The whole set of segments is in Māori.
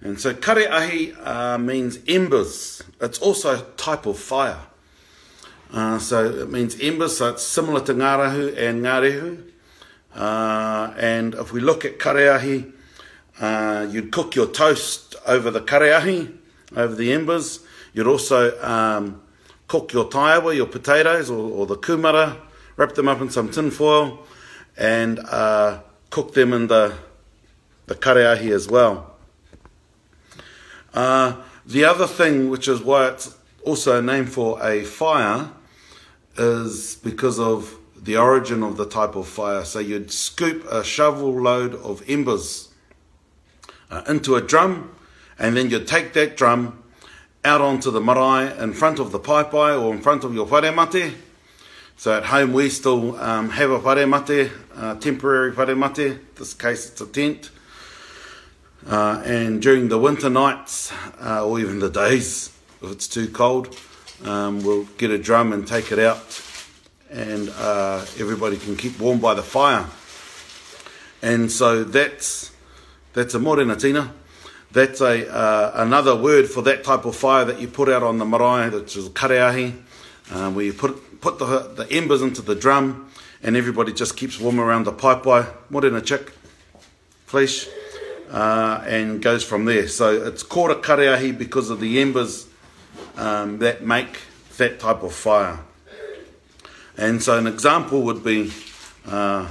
And so kareahi uh, means embers. It's also a type of fire. Uh, so it means embers, so it's similar to ngārahu and ngārehu. Uh, and if we look at kareahi, uh, you'd cook your toast over the kareahi, over the embers. You'd also um, cook your taiwa, your potatoes, or, or the kumara, wrap them up in some tin foil, and uh, cook them in the, the kareahi as well. Uh, the other thing, which is why it's also named for a fire, is because of the origin of the type of fire. So you'd scoop a shovel load of embers uh, into a drum, and then you'd take that drum out onto the marae in front of the paipai or in front of your whare mate. So at home we still um, have a whare mate, a temporary whare mate. In this case it's a tent. Uh, and during the winter nights, uh, or even the days, if it's too cold, um, we'll get a drum and take it out, and uh, everybody can keep warm by the fire. And so that's that's a morena tina that's a, uh, another word for that type of fire that you put out on the marae, which is kareahi, uh, where you put, put the, the embers into the drum and everybody just keeps warm around the pipe wai, more than a chick, flesh, uh, and goes from there. So it's called a kareahi because of the embers um, that make that type of fire. And so an example would be uh,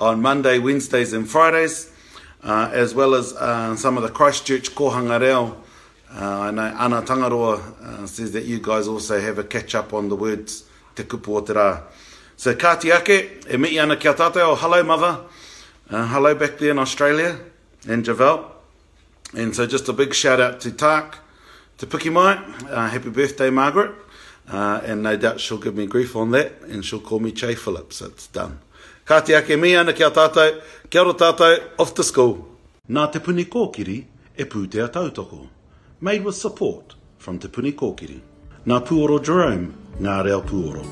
on Monday, Wednesdays and Fridays, uh, as well as uh, some of the Christchurch kohanga reo. Uh, I know Ana Tangaroa and says that you guys also have a catch up on the words te kupu o te rā. So kāti ake, e miti ana kia tātou, oh, hello mother, uh, hello back there in Australia, and Javel and so just a big shout out to Taak Te Pukimae, uh, happy birthday Margaret uh, and no doubt she'll give me grief on that and she'll call me Che Phillips, it's done. Kāti ake mi ana ki a tātou, kia ora tātou, off to school. Nā Te Puni Kōkiri e pūtea tautoko. Made with support from Te Puni Kōkiri. Nā Puoro Jerome ngā reo puoro.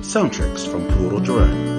Soundtracks from Puoro Jerome.